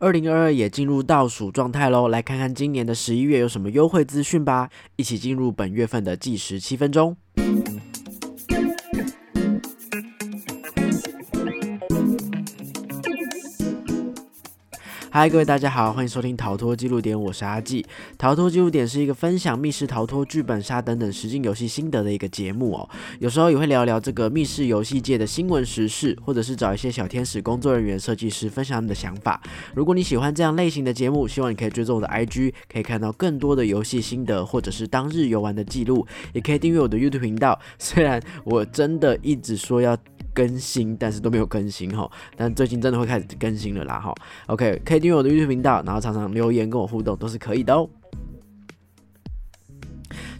二零二二也进入倒数状态喽，来看看今年的十一月有什么优惠资讯吧。一起进入本月份的计时七分钟。嗨，各位大家好，欢迎收听逃脱记录点，我是阿纪。逃脱记录点是一个分享密室逃脱、剧本杀等等实境游戏心得的一个节目哦。有时候也会聊聊这个密室游戏界的新闻时事，或者是找一些小天使、工作人员、设计师分享他们的想法。如果你喜欢这样类型的节目，希望你可以追踪我的 IG，可以看到更多的游戏心得，或者是当日游玩的记录。也可以订阅我的 YouTube 频道。虽然我真的一直说要。更新，但是都没有更新哈，但最近真的会开始更新了啦哈。OK，可以订阅我的 YouTube 频道，然后常常留言跟我互动都是可以的哦。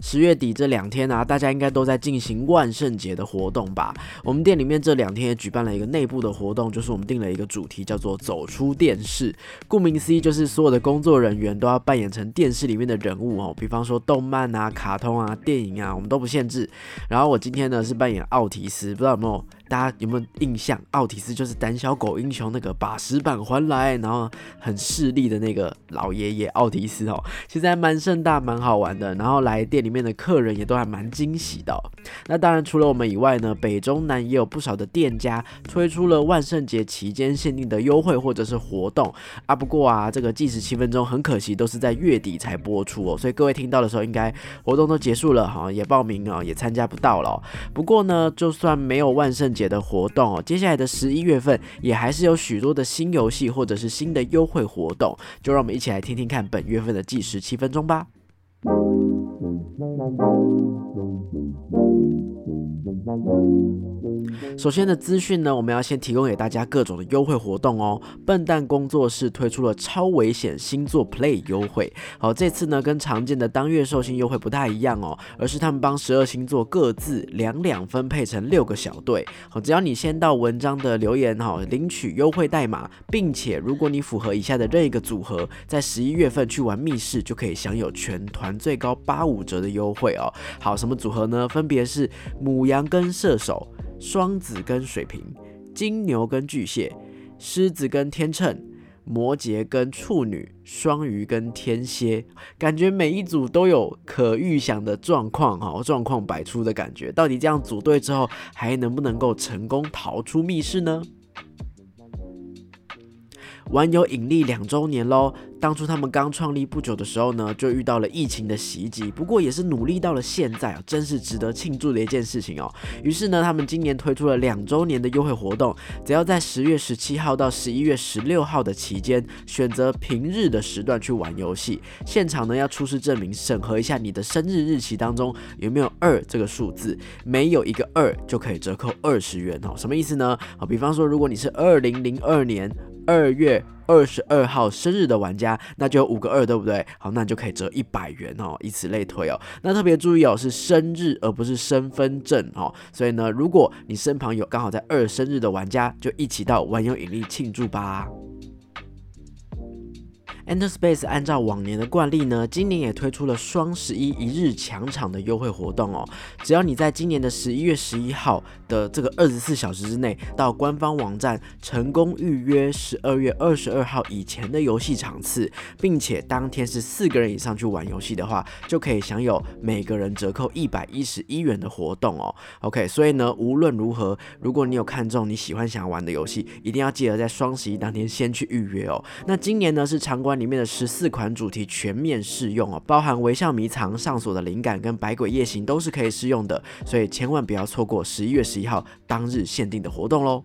十月底这两天啊，大家应该都在进行万圣节的活动吧？我们店里面这两天也举办了一个内部的活动，就是我们定了一个主题，叫做“走出电视”。顾名思义，就是所有的工作人员都要扮演成电视里面的人物哦，比方说动漫啊、卡通啊、电影啊，我们都不限制。然后我今天呢是扮演奥提斯，不知道有没有？大家有没有印象？奥提斯就是胆小狗英雄那个把石板还来，然后很势利的那个老爷爷奥提斯哦，其实还蛮盛大、蛮好玩的。然后来店里面的客人也都还蛮惊喜的。那当然，除了我们以外呢，北中南也有不少的店家推出了万圣节期间限定的优惠或者是活动啊。不过啊，这个计时七分钟很可惜都是在月底才播出哦，所以各位听到的时候，应该活动都结束了哈，也报名啊，也参加不到了。不过呢，就算没有万圣节，节的活动哦，接下来的十一月份也还是有许多的新游戏或者是新的优惠活动，就让我们一起来听听看本月份的计时七分钟吧。首先的资讯呢，我们要先提供给大家各种的优惠活动哦。笨蛋工作室推出了超危险星座 Play 优惠，好，这次呢跟常见的当月寿星优惠不太一样哦，而是他们帮十二星座各自两两分配成六个小队，好，只要你先到文章的留言哈领取优惠代码，并且如果你符合以下的任一个组合，在十一月份去玩密室就可以享有全团最高八五折的优惠哦。好，什么组合呢？分别是母羊跟射手。双子跟水瓶，金牛跟巨蟹，狮子跟天秤，摩羯跟处女，双鱼跟天蝎，感觉每一组都有可预想的状况哦，状况百出的感觉。到底这样组队之后，还能不能够成功逃出密室呢？玩有引力两周年喽。当初他们刚创立不久的时候呢，就遇到了疫情的袭击，不过也是努力到了现在啊，真是值得庆祝的一件事情哦。于是呢，他们今年推出了两周年的优惠活动，只要在十月十七号到十一月十六号的期间，选择平日的时段去玩游戏，现场呢要出示证明，审核一下你的生日日期当中有没有二这个数字，没有一个二就可以折扣二十元哦。什么意思呢？好，比方说如果你是二零零二年二月。二十二号生日的玩家，那就有五个二，对不对？好，那你就可以折一百元哦，以此类推哦。那特别注意哦，是生日而不是身份证哦。所以呢，如果你身旁有刚好在二生日的玩家，就一起到玩有引力庆祝吧。Enter Space 按照往年的惯例呢，今年也推出了双十一一日抢场的优惠活动哦。只要你在今年的十一月十一号的这个二十四小时之内，到官方网站成功预约十二月二十二号以前的游戏场次，并且当天是四个人以上去玩游戏的话，就可以享有每个人折扣一百一十一元的活动哦。OK，所以呢，无论如何，如果你有看中你喜欢想要玩的游戏，一定要记得在双十一当天先去预约哦。那今年呢是场馆。里面的十四款主题全面适用哦，包含微笑迷藏、上锁的灵感跟百鬼夜行都是可以适用的，所以千万不要错过十一月十一号当日限定的活动喽。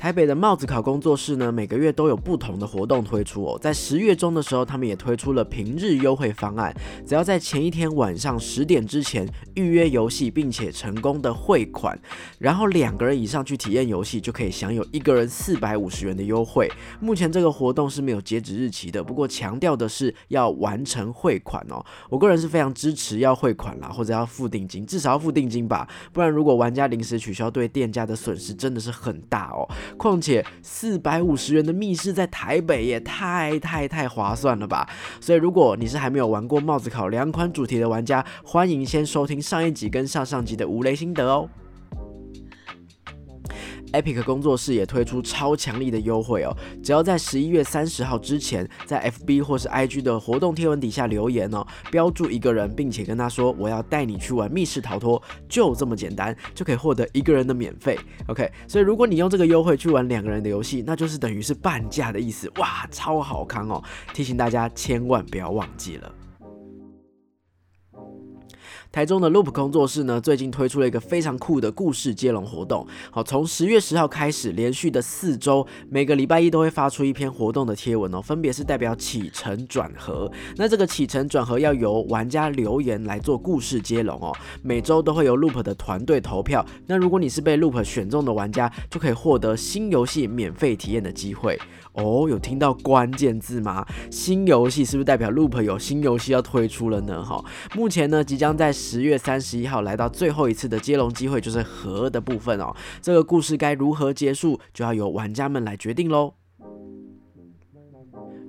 台北的帽子考工作室呢，每个月都有不同的活动推出哦。在十月中的时候，他们也推出了平日优惠方案，只要在前一天晚上十点之前预约游戏，并且成功的汇款，然后两个人以上去体验游戏，就可以享有一个人四百五十元的优惠。目前这个活动是没有截止日期的，不过强调的是要完成汇款哦。我个人是非常支持要汇款啦，或者要付定金，至少要付定金吧，不然如果玩家临时取消，对店家的损失真的是很大哦。况且四百五十元的密室在台北也太太太划算了吧！所以如果你是还没有玩过帽子考两款主题的玩家，欢迎先收听上一集跟上上集的无雷心得哦。Epic 工作室也推出超强力的优惠哦，只要在十一月三十号之前，在 FB 或是 IG 的活动贴文底下留言哦，标注一个人，并且跟他说我要带你去玩密室逃脱，就这么简单，就可以获得一个人的免费。OK，所以如果你用这个优惠去玩两个人的游戏，那就是等于是半价的意思，哇，超好康哦！提醒大家千万不要忘记了。台中的 Loop 工作室呢，最近推出了一个非常酷的故事接龙活动。好，从十月十号开始，连续的四周，每个礼拜一都会发出一篇活动的贴文哦，分别是代表起承转合。那这个起承转合要由玩家留言来做故事接龙哦。每周都会由 Loop 的团队投票。那如果你是被 Loop 选中的玩家，就可以获得新游戏免费体验的机会。哦，有听到关键字吗？新游戏是不是代表 Loop 有新游戏要推出了呢？哈，目前呢，即将在十月三十一号来到最后一次的接龙机会，就是和的部分哦。这个故事该如何结束，就要由玩家们来决定喽。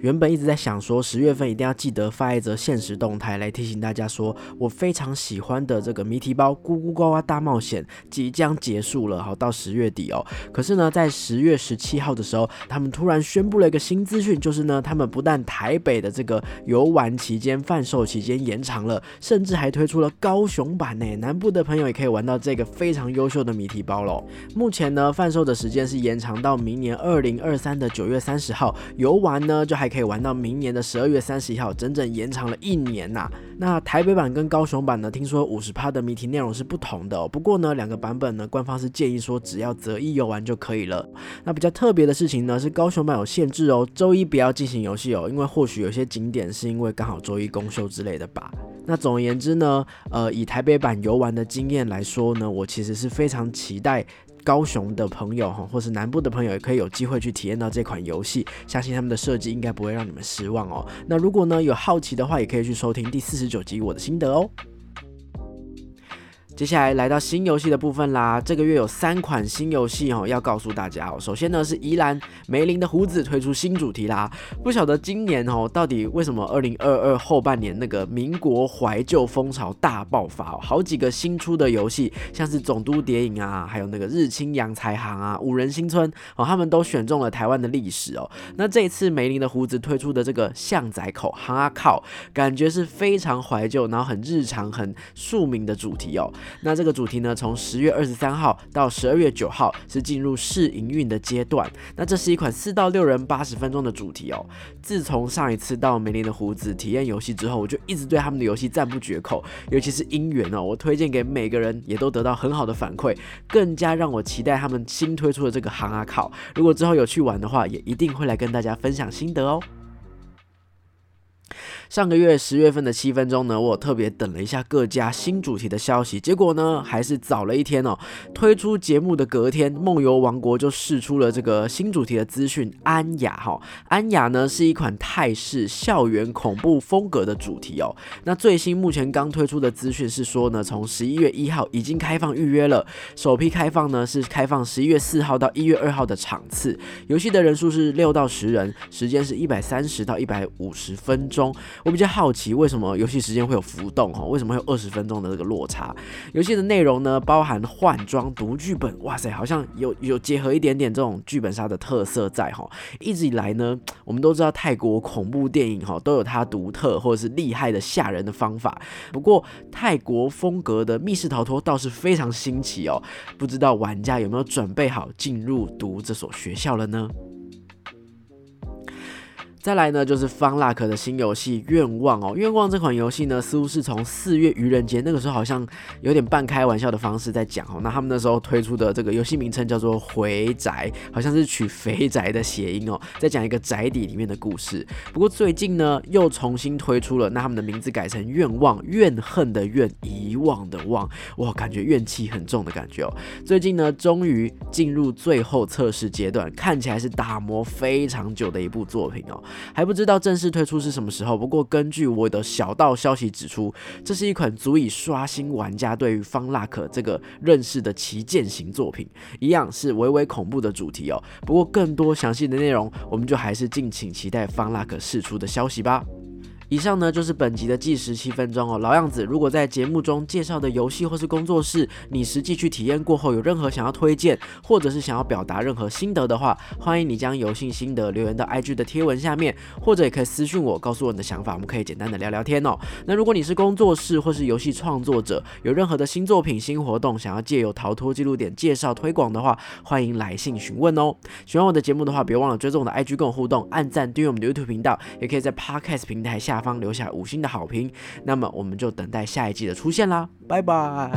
原本一直在想说，十月份一定要记得发一则现实动态来提醒大家，说我非常喜欢的这个谜题包《咕咕呱呱大冒险》即将结束了，好到十月底哦。可是呢，在十月十七号的时候，他们突然宣布了一个新资讯，就是呢，他们不但台北的这个游玩期间、贩售期间延长了，甚至还推出了高雄版呢。南部的朋友也可以玩到这个非常优秀的谜题包喽。目前呢，贩售的时间是延长到明年二零二三的九月三十号，游玩呢就还。可以玩到明年的十二月三十一号，整整延长了一年呐。那台北版跟高雄版呢？听说五十趴的谜题内容是不同的哦。不过呢，两个版本呢，官方是建议说只要择一游玩就可以了。那比较特别的事情呢，是高雄版有限制哦，周一不要进行游戏哦，因为或许有些景点是因为刚好周一公休之类的吧。那总而言之呢，呃，以台北版游玩的经验来说呢，我其实是非常期待。高雄的朋友哈，或是南部的朋友，也可以有机会去体验到这款游戏。相信他们的设计应该不会让你们失望哦。那如果呢有好奇的话，也可以去收听第四十九集我的心得哦。接下来来到新游戏的部分啦，这个月有三款新游戏哦，要告诉大家哦。首先呢是宜兰梅林的胡子推出新主题啦，不晓得今年哦到底为什么二零二二后半年那个民国怀旧风潮大爆发哦，好几个新出的游戏，像是总督谍影啊，还有那个日清洋财行啊，五人新村哦，他们都选中了台湾的历史哦。那这一次梅林的胡子推出的这个巷仔口哈靠，感觉是非常怀旧，然后很日常、很庶民的主题哦。那这个主题呢，从十月二十三号到十二月九号是进入试营运的阶段。那这是一款四到六人八十分钟的主题哦。自从上一次到梅林的胡子体验游戏之后，我就一直对他们的游戏赞不绝口，尤其是姻缘哦，我推荐给每个人，也都得到很好的反馈，更加让我期待他们新推出的这个行啊考。如果之后有去玩的话，也一定会来跟大家分享心得哦。上个月十月份的七分钟呢，我特别等了一下各家新主题的消息，结果呢还是早了一天哦。推出节目的隔天，梦游王国就试出了这个新主题的资讯。安雅哈，安雅呢是一款泰式校园恐怖风格的主题哦。那最新目前刚推出的资讯是说呢，从十一月一号已经开放预约了，首批开放呢是开放十一月四号到一月二号的场次，游戏的人数是六到十人，时间是一百三十到一百五十分钟。我比较好奇，为什么游戏时间会有浮动哈？为什么会有二十分钟的这个落差？游戏的内容呢，包含换装、读剧本，哇塞，好像有有结合一点点这种剧本杀的特色在哈。一直以来呢，我们都知道泰国恐怖电影哈都有它独特或者是厉害的吓人的方法，不过泰国风格的密室逃脱倒是非常新奇哦。不知道玩家有没有准备好进入读这所学校了呢？再来呢，就是方 luck 的新游戏《愿望》哦，《愿望》这款游戏呢，似乎是从四月愚人节那个时候，好像有点半开玩笑的方式在讲哦。那他们那时候推出的这个游戏名称叫做《回宅》，好像是取肥宅的谐音哦，在讲一个宅邸里面的故事。不过最近呢，又重新推出了，那他们的名字改成《愿望》，怨恨的怨，遗望的望，哇，感觉怨气很重的感觉哦。最近呢，终于进入最后测试阶段，看起来是打磨非常久的一部作品哦。还不知道正式推出是什么时候，不过根据我的小道消息指出，这是一款足以刷新玩家对于方拉克这个认识的旗舰型作品，一样是微微恐怖的主题哦。不过更多详细的内容，我们就还是敬请期待方拉克释出的消息吧。以上呢就是本集的计时七分钟哦。老样子，如果在节目中介绍的游戏或是工作室，你实际去体验过后有任何想要推荐，或者是想要表达任何心得的话，欢迎你将游戏心得留言到 IG 的贴文下面，或者也可以私信我，告诉我你的想法，我们可以简单的聊聊天哦。那如果你是工作室或是游戏创作者，有任何的新作品、新活动，想要借由逃脱记录点介绍推广的话，欢迎来信询问哦。喜欢我的节目的话，别忘了追踪我的 IG 跟我互动，按赞订阅我们的 YouTube 频道，也可以在 Podcast 平台下方留下五星的好评。那么我们就等待下一季的出现啦，拜拜。